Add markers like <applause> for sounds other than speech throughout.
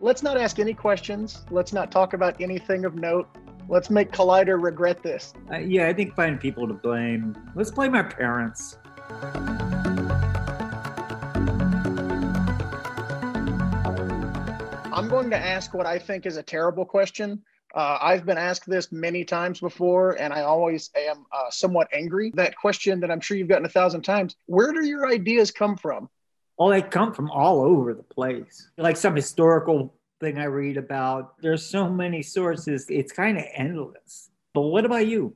Let's not ask any questions. Let's not talk about anything of note. Let's make Collider regret this. Uh, yeah, I think find people to blame. Let's blame our parents. I'm going to ask what I think is a terrible question. Uh, I've been asked this many times before, and I always am uh, somewhat angry. That question that I'm sure you've gotten a thousand times where do your ideas come from? Oh, they come from all over the place. Like some historical thing I read about. There's so many sources, it's kind of endless. But what about you?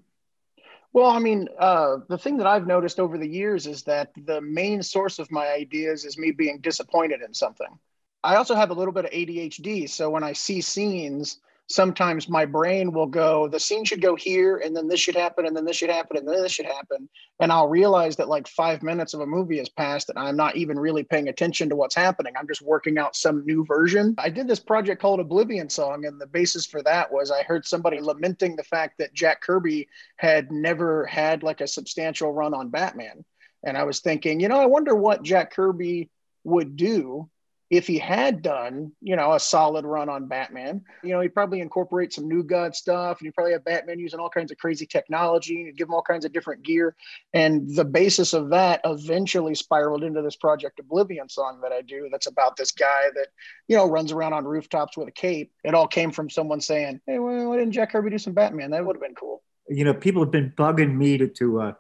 Well, I mean, uh, the thing that I've noticed over the years is that the main source of my ideas is me being disappointed in something. I also have a little bit of ADHD. So when I see scenes, sometimes my brain will go, the scene should go here, and then this should happen, and then this should happen, and then this should happen. And I'll realize that like five minutes of a movie has passed, and I'm not even really paying attention to what's happening. I'm just working out some new version. I did this project called Oblivion Song, and the basis for that was I heard somebody lamenting the fact that Jack Kirby had never had like a substantial run on Batman. And I was thinking, you know, I wonder what Jack Kirby would do if he had done, you know, a solid run on Batman, you know, he'd probably incorporate some new God stuff and you'd probably have Batman using all kinds of crazy technology and give him all kinds of different gear. And the basis of that eventually spiraled into this Project Oblivion song that I do that's about this guy that, you know, runs around on rooftops with a cape. It all came from someone saying, Hey, why didn't Jack Kirby do some Batman? That would have been cool. You know, people have been bugging me to, to, uh,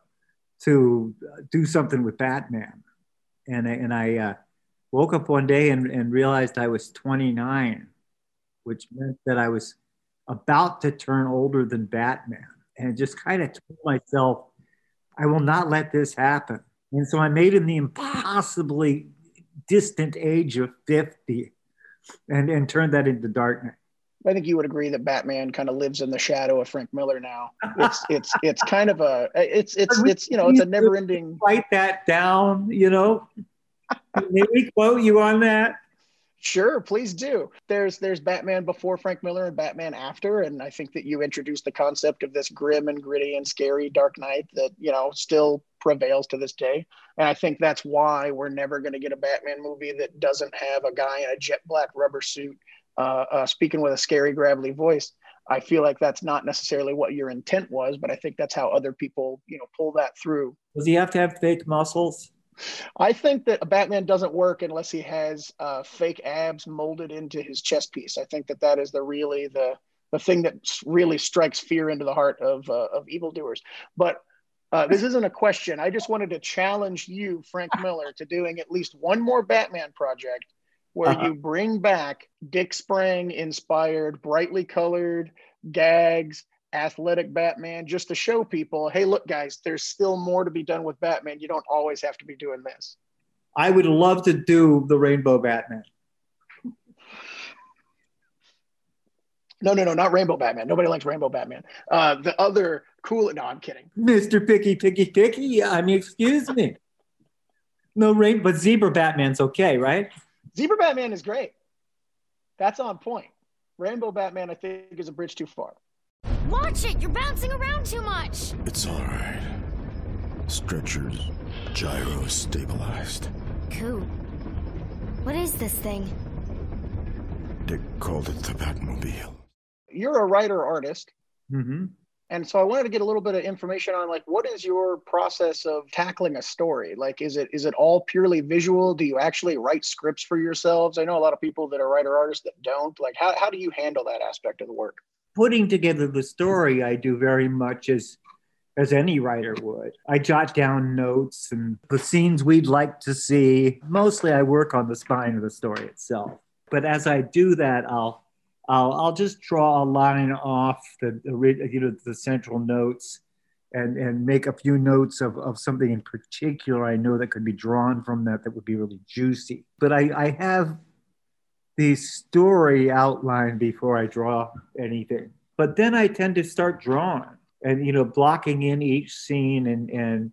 to do something with Batman. And, and I, uh, woke up one day and, and realized I was 29, which meant that I was about to turn older than Batman. And just kind of told myself, I will not let this happen. And so I made in the impossibly distant age of 50 and, and turned that into Dark Knight. I think you would agree that Batman kind of lives in the shadow of Frank Miller now. It's it's it's kind of a it's it's <laughs> it's you know it's a never ending. Write that down, you know. May we quote you on that? Sure, please do. There's there's Batman before Frank Miller and Batman after, and I think that you introduced the concept of this grim and gritty and scary Dark Knight that you know still prevails to this day. And I think that's why we're never going to get a Batman movie that doesn't have a guy in a jet black rubber suit uh, uh, speaking with a scary, gravelly voice. I feel like that's not necessarily what your intent was, but I think that's how other people you know pull that through. Does he have to have fake muscles? I think that a Batman doesn't work unless he has uh, fake abs molded into his chest piece. I think that that is the really the the thing that really strikes fear into the heart of uh, of evildoers. But uh, this isn't a question. I just wanted to challenge you, Frank Miller, to doing at least one more Batman project where uh-huh. you bring back Dick Sprang inspired, brightly colored gags athletic Batman just to show people, hey, look, guys, there's still more to be done with Batman. You don't always have to be doing this. I would love to do the Rainbow Batman. No, no, no, not Rainbow Batman. Nobody likes Rainbow Batman. Uh, the other cool. No, I'm kidding. Mr. Picky, Picky, Picky. I mean, excuse me. No rain, but Zebra Batman's okay, right? Zebra Batman is great. That's on point. Rainbow Batman, I think, is a bridge too far. Watch it! You're bouncing around too much! It's alright. Stretchers, gyro stabilized. Cool. What is this thing? Dick called it the Batmobile. You're a writer artist. Mm-hmm. And so I wanted to get a little bit of information on like what is your process of tackling a story? Like is it is it all purely visual? Do you actually write scripts for yourselves? I know a lot of people that are writer artists that don't. Like how, how do you handle that aspect of the work? Putting together the story, I do very much as as any writer would. I jot down notes and the scenes we'd like to see. Mostly, I work on the spine of the story itself. But as I do that, I'll I'll, I'll just draw a line off the, you know the central notes and and make a few notes of, of something in particular I know that could be drawn from that that would be really juicy. But I, I have the story outline before I draw anything. But then I tend to start drawing and, you know, blocking in each scene and, and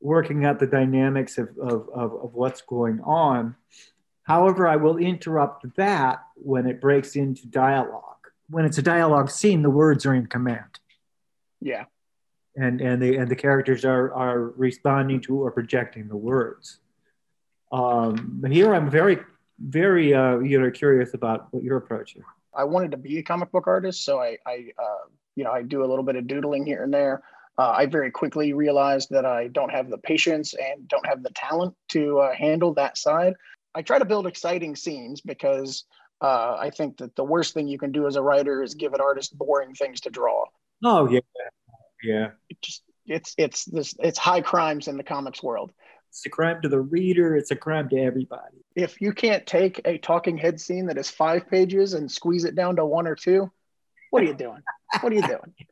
working out the dynamics of, of, of, of what's going on. However, I will interrupt that when it breaks into dialogue. When it's a dialogue scene, the words are in command. Yeah. And, and, the, and the characters are, are responding to or projecting the words. Um, here I'm very very uh, you know curious about what your approach is. I wanted to be a comic book artist, so I, I uh, you know, I do a little bit of doodling here and there. Uh, I very quickly realized that I don't have the patience and don't have the talent to uh, handle that side. I try to build exciting scenes because uh, I think that the worst thing you can do as a writer is give an artist boring things to draw. Oh yeah, yeah. It just it's it's this it's high crimes in the comics world. It's a crime to the reader. It's a crime to everybody. If you can't take a talking head scene that is five pages and squeeze it down to one or two, what are you doing? what are you doing? <laughs>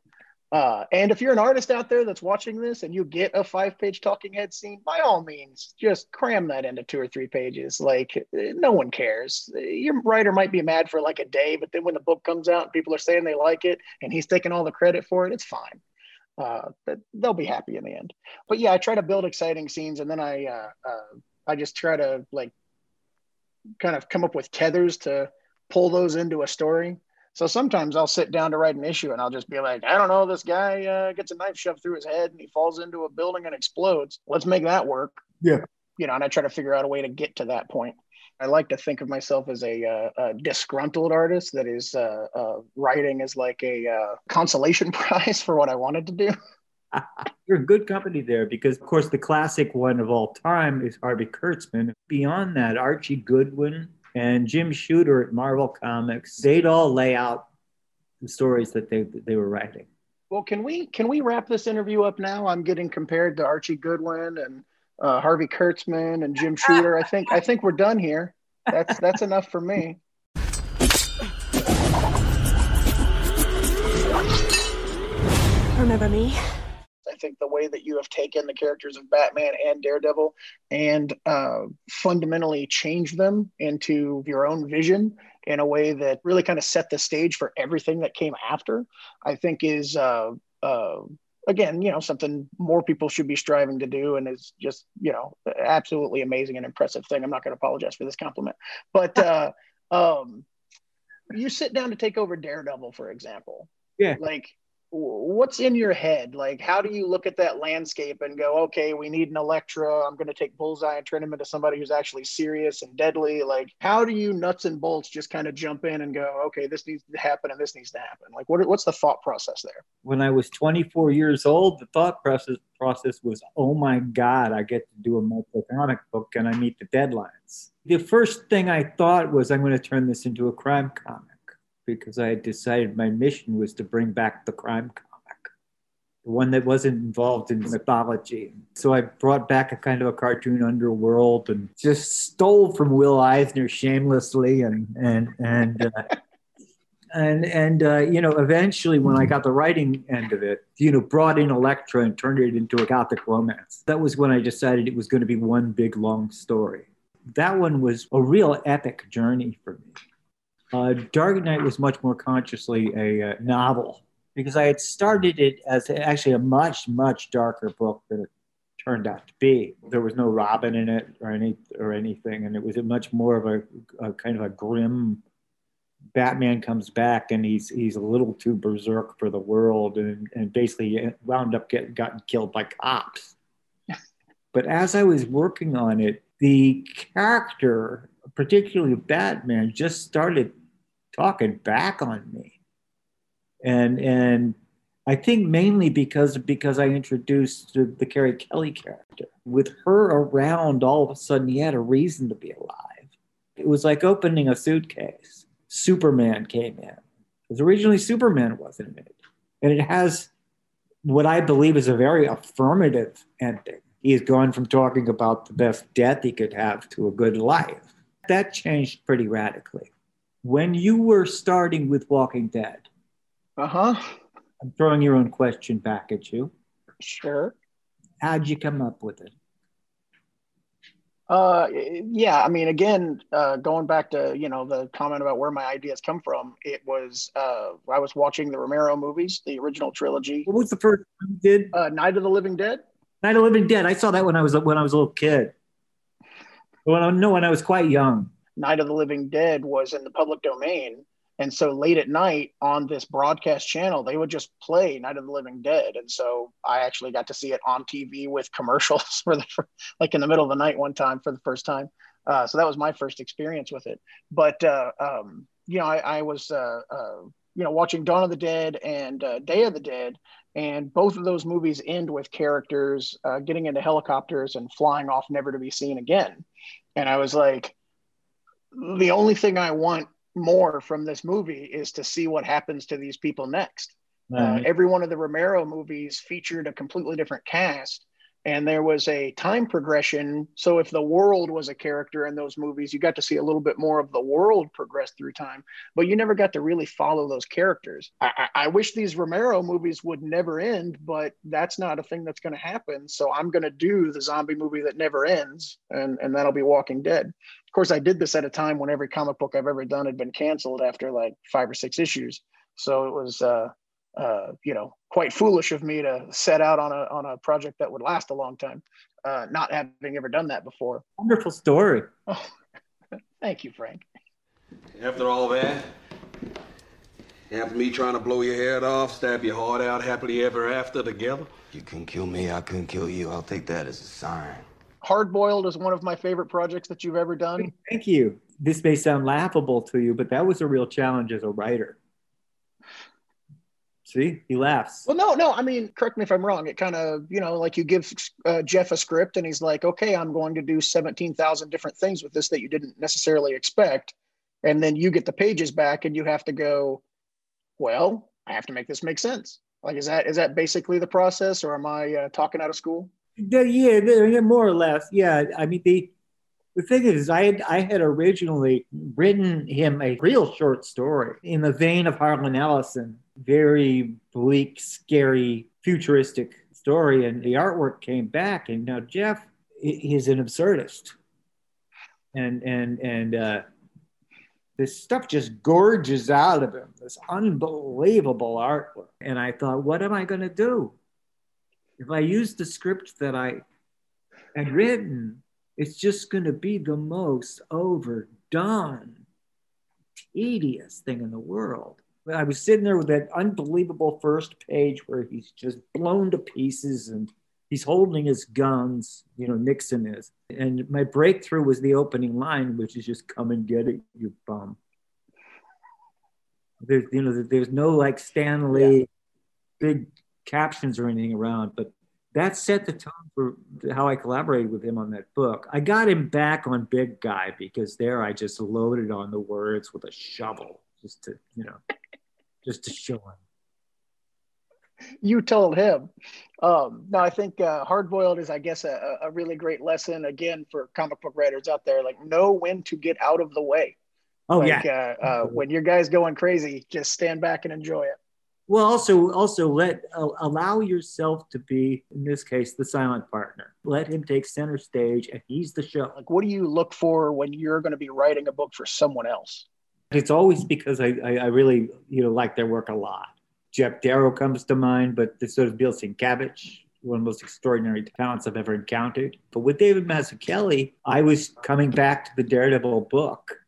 Uh, and if you're an artist out there that's watching this and you get a five page talking head scene, by all means, just cram that into two or three pages. Like, no one cares. Your writer might be mad for like a day, but then when the book comes out and people are saying they like it and he's taking all the credit for it, it's fine. Uh, they'll be happy in the end. But yeah, I try to build exciting scenes and then I, uh, uh, I just try to like kind of come up with tethers to pull those into a story so sometimes I'll sit down to write an issue and I'll just be like, I don't know, this guy uh, gets a knife shoved through his head and he falls into a building and explodes. Let's make that work. Yeah. You know, and I try to figure out a way to get to that point. I like to think of myself as a, uh, a disgruntled artist that is uh, uh writing as like a uh, consolation <laughs> prize for what I wanted to do. <laughs> You're good company there because, of course, the classic one of all time is Harvey Kurtzman. Beyond that, Archie Goodwin, and Jim Shooter at Marvel Comics, they'd all lay out the stories that they they were writing. Well, can we can we wrap this interview up now? I'm getting compared to Archie Goodwin and uh, Harvey Kurtzman and Jim <laughs> Shooter. I think I think we're done here. That's that's enough for me. Remember me? I think the way that you have taken the characters of Batman and Daredevil and uh, fundamentally changed them into your own vision in a way that really kind of set the stage for everything that came after, I think is. Uh, uh, again, you know, something more people should be striving to do, and is just, you know, absolutely amazing and impressive thing. I'm not going to apologize for this compliment, but <laughs> uh, um, you sit down to take over Daredevil, for example. Yeah. Like what's in your head? Like, how do you look at that landscape and go, okay, we need an Elektra. I'm going to take Bullseye and turn him into somebody who's actually serious and deadly. Like, how do you nuts and bolts just kind of jump in and go, okay, this needs to happen and this needs to happen? Like, what, what's the thought process there? When I was 24 years old, the thought process process was, oh my God, I get to do a multiple comic book and I meet the deadlines. The first thing I thought was, I'm going to turn this into a crime comic because I had decided my mission was to bring back the crime comic, the one that wasn't involved in mythology. So I brought back a kind of a cartoon underworld and just stole from Will Eisner shamelessly and and and. Uh, <laughs> and and uh, you know eventually when i got the writing end of it you know brought in elektra and turned it into a gothic romance that was when i decided it was going to be one big long story that one was a real epic journey for me uh, Dark Knight was much more consciously a uh, novel because I had started it as actually a much, much darker book than it turned out to be. There was no Robin in it or any or anything, and it was a much more of a, a kind of a grim. Batman comes back and he's he's a little too berserk for the world, and, and basically wound up getting gotten killed by cops. <laughs> but as I was working on it, the character particularly Batman, just started talking back on me. And and I think mainly because because I introduced the, the Carrie Kelly character. With her around, all of a sudden he had a reason to be alive. It was like opening a suitcase. Superman came in. Because originally Superman wasn't in it. And it has what I believe is a very affirmative ending. He has gone from talking about the best death he could have to a good life. That changed pretty radically when you were starting with Walking Dead. Uh huh. I'm throwing your own question back at you. Sure. How'd you come up with it? Uh, yeah, I mean, again, uh, going back to you know the comment about where my ideas come from, it was uh, I was watching the Romero movies, the original trilogy. What was the first you did? Uh, Night of the Living Dead. Night of the Living Dead. I saw that when I was when I was a little kid. When I, no, when I was quite young. Night of the Living Dead was in the public domain. And so late at night on this broadcast channel, they would just play Night of the Living Dead. And so I actually got to see it on TV with <laughs> commercials for the, like in the middle of the night one time for the first time. Uh, so that was my first experience with it. But uh, um, you know, I, I was uh, uh, you know watching Dawn of the Dead and uh, Day of the Dead, and both of those movies end with characters uh, getting into helicopters and flying off, never to be seen again. And I was like, the only thing I want more from this movie is to see what happens to these people next. Uh, every one of the Romero movies featured a completely different cast, and there was a time progression. So if the world was a character in those movies, you got to see a little bit more of the world progress through time, but you never got to really follow those characters. I, I, wish these Romero movies would never end, but that's not a thing that's going to happen. So I'm going to do the zombie movie that never ends, and and that'll be Walking Dead. Of course, I did this at a time when every comic book I've ever done had been canceled after like five or six issues. So it was. Uh, uh, you know, quite foolish of me to set out on a on a project that would last a long time, uh, not having ever done that before. Wonderful story. Oh, <laughs> thank you, Frank. After all that, after me trying to blow your head off, stab your heart out happily ever after together. You couldn't kill me, I couldn't kill you. I'll take that as a sign. Hard Boiled is one of my favorite projects that you've ever done. Thank you. This may sound laughable to you, but that was a real challenge as a writer. See, he laughs. Well, no, no. I mean, correct me if I'm wrong. It kind of, you know, like you give uh, Geof a script and he's like, okay, I'm going to do 17,000 different things with this that you didn't necessarily expect. And then you get the pages back and you have to go, well, I have to make this make sense. Like, is that is that basically the process or am I uh, talking out of school? The- yeah, the- more or less. Yeah, I mean the the thing is, I had I had originally written him a real short story in the vein of Harlan Ellison, very bleak, scary, futuristic story, and the artwork came back, and now Geof he's an absurdist, and and and uh, this stuff just gorges out of him, this unbelievable artwork, and I thought, what am I going to do? if I use the script that I had written, it's just going to be the most overdone, tedious thing in the world. I was sitting there with that unbelievable first page where he's just blown to pieces and he's holding his guns, you know, Nixon is. And my breakthrough was the opening line, which is just come and get it, you bum. There's, you know, there's no like Stan Lee big captions or anything around, but that set the tone for how I collaborated with him on that book. I got him back on Big Guy because there I just loaded on the words with a shovel just to, you know, just to show him. you told him. Um, no, I think uh, hard boiled is, I guess, a, a really great lesson again for comic book writers out there. Like, know when to get out of the way. Oh like, yeah. Uh, uh, when your guy's going crazy, just stand back and enjoy it. Well, also, also let uh, allow yourself to be, in this case, the silent partner. Let him take center stage, and he's the show. Like, what do you look for when you're going to be writing a book for someone else? It's always because I, I, I really, you know, like their work a lot. Geof Darrow comes to mind, but this sort of Bill Sienkiewicz, one of the most extraordinary talents I've ever encountered. But with David Mazzucchelli, I was coming back to the Daredevil book,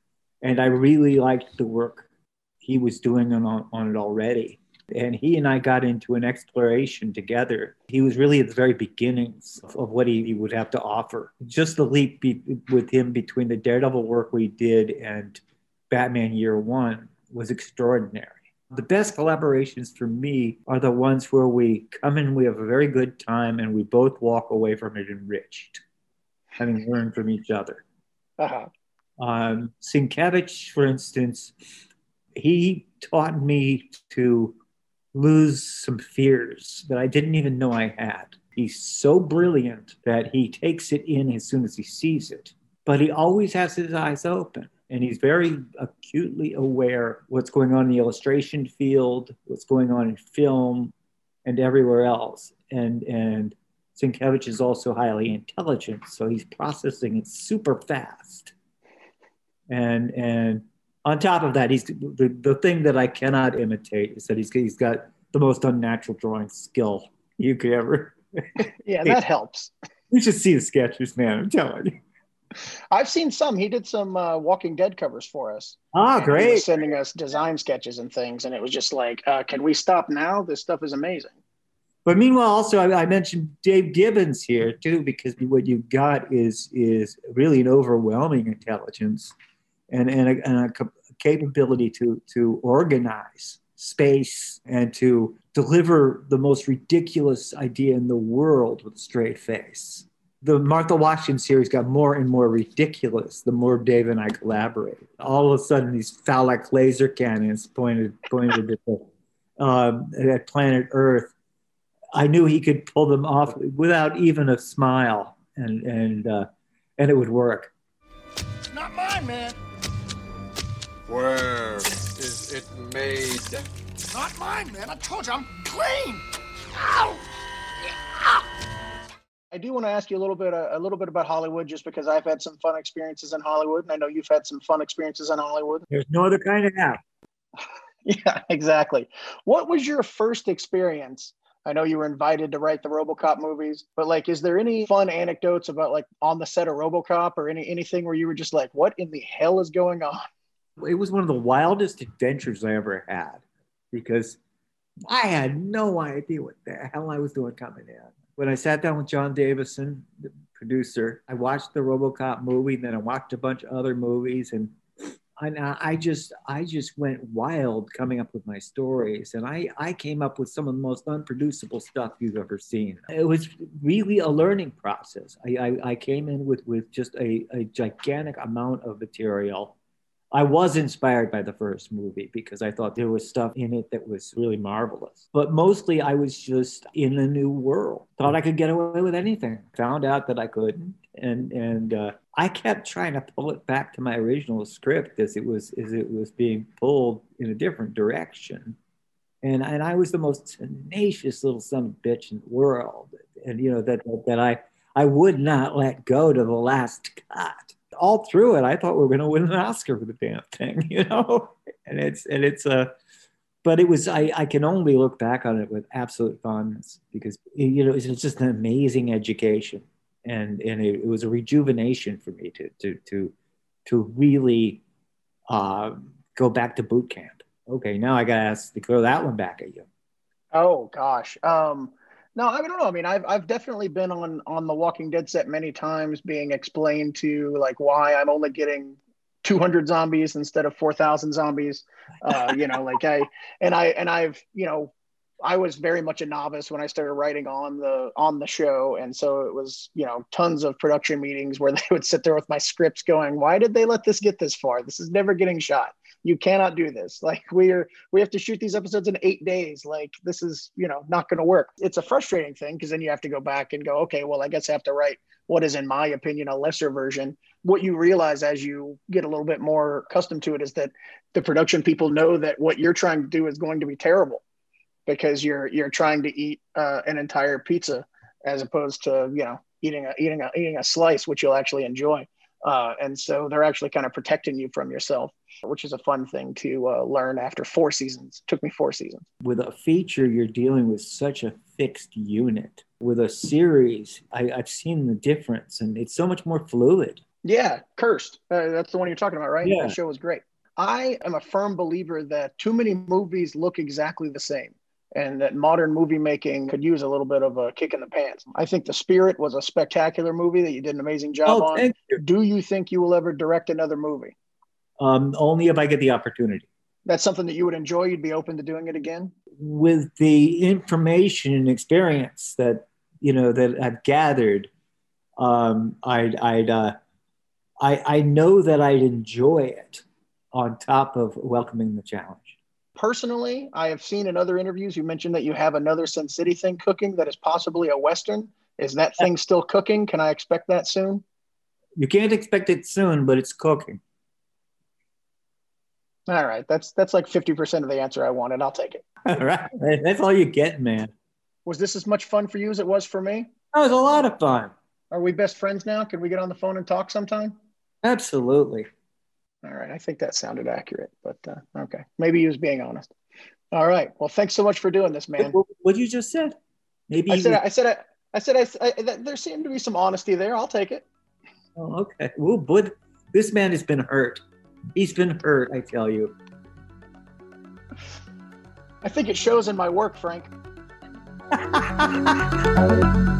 and I really liked the work he was doing on, on it already. And he and I got into an exploration together. He was really at the very beginnings of, of what he, he would have to offer. Just the leap be, with him between the Daredevil work we did and Batman Year One was extraordinary. The best collaborations for me are the ones where we come in, we have a very good time, and we both walk away from it enriched, having learned from each other. Uh-huh. Um, Sienkiewicz, for instance, he taught me to lose some fears that I didn't even know I had. He's so brilliant that he takes it in as soon as he sees it, but he always has his eyes open and he's very acutely aware what's going on in the illustration field, what's going on in film, and everywhere else. And and Sienkiewicz is also highly intelligent, so he's processing it super fast. And and on top of that, he's the, the thing that I cannot imitate is that he's he's got the most unnatural drawing skill you could ever. <laughs> Yeah, <laughs> that helps. You should see the sketches, man. I'm telling you. I've seen some. He did some uh, Walking Dead covers for us. Ah, And he was great. sending us design sketches and things, and it was just like, uh, can we stop now? This stuff is amazing. But meanwhile, also I, I, mentioned Dave Gibbons here too, because what you've got is is really an overwhelming intelligence and and a, and a capability to to organize space and to deliver the most ridiculous idea in the world with a straight face. The Martha Washington series got more and more ridiculous the more Dave and I collaborated. All of a sudden, these phallic laser cannons pointed pointed at, the, um, at planet Earth. I knew he could pull them off without even a smile, and and uh, and it would work. It's not mine, man. Where is it made? Not mine, man. I told you I'm clean. Ow! Ow! I do want to ask you a little bit a, a little bit about Hollywood, just because I've had some fun experiences in Hollywood, and I know you've had some fun experiences in Hollywood. There's no other kind of app. <laughs> yeah, exactly. What was your first experience? I know you were invited to write the RoboCop movies, but like, is there any fun anecdotes about like on the set of RoboCop or any anything where you were just like, what in the hell is going on? It was one of the wildest adventures I ever had because I had no idea what the hell I was doing coming in. When I sat down with Jon Davison, the producer, I watched the RoboCop movie, and then I watched a bunch of other movies, and and I just I just went wild coming up with my stories, and I I came up with some of the most unproducible stuff you've ever seen. It was really a learning process. I I, I came in with with just a, a gigantic amount of material I was inspired by the first movie because I thought there was stuff in it that was really marvelous. But mostly I was just in a new world. Thought I could get away with anything. Found out that I couldn't. And and uh, I kept trying to pull it back to my original script as it was as it was being pulled in a different direction. And and I was the most tenacious little son of a bitch in the world. And you know that that I I would not let go to the last cut all through it, I thought we were going to win an Oscar for the damn thing, <laughs> you know. And it's and it's a, uh, but it was I I can only look back on it with absolute fondness because you know it's just an amazing education and and it, it was a rejuvenation for me to to to to really uh, go back to boot camp. Okay, now I got to ask to throw that one back at you. Oh gosh. Um, no, I don't know. I mean, I've I've definitely been on on the Walking Dead set many times, being explained to like why I'm only getting 200 zombies instead of 4,000 zombies. Uh, you know, like I and I and I've you know I was very much a novice when I started writing on the on the show, and so it was you know tons of production meetings where <laughs> they would sit there with my scripts going, "Why did they let this get this far? This is never getting shot you cannot do this. <laughs> Like we're we have to shoot these episodes in eight days. Like this is you know not going to work. It's a frustrating thing because then you have to go back and go okay well i guess i have to write what is in my opinion a lesser version. What you realize as you get a little bit more accustomed to it is that the production people know that what you're trying to do is going to be terrible because you're you're trying to eat uh, an entire pizza as opposed to you know eating a eating a eating a slice which you'll actually enjoy uh, and so they're actually kind of protecting you from yourself, which is a fun thing to uh, learn after four seasons. It took me four seasons. With a feature, you're dealing with such a fixed unit. With a series, I, I've seen the difference, and it's so much more fluid. Yeah, Cursed. Uh, that's the one you're talking about, right? Yeah. The show was great. I am a firm believer that too many movies look exactly the same and that modern movie making could use a little bit of a kick in the pants. I think The Spirit was a spectacular movie that you did an amazing job oh, on. You. Do you think you will ever direct another movie? Um, only if I get the opportunity. That's something that you would enjoy. You'd be open to doing it again. With the information and experience that you know that I've gathered, um, I'd, I'd uh, I, I know that I'd enjoy it on top of welcoming the challenge personally, I have seen in other interviews you mentioned that you have another Sin City thing cooking that is possibly a Western. Is that thing still cooking? Can I expect that soon? You can't expect it soon, but it's cooking. All right, that's that's like fifty percent of the answer I wanted. I'll take it. <laughs> All right, that's all you get, man. Was this as much fun for you as it was for me? That was a lot of fun. Are we best friends now? Can we get on the phone and talk sometime? Absolutely. All right. I think that sounded accurate, but uh, okay. Maybe he was being honest. All right. Well, thanks so much for doing this, man. What, you just said? Maybe I said, I said, I, I said, I, I, there seemed to be some honesty there. I'll take it. Oh, okay. Well, but this man has been hurt. He's been hurt, I tell you. I think it shows in my work, Frank. <laughs>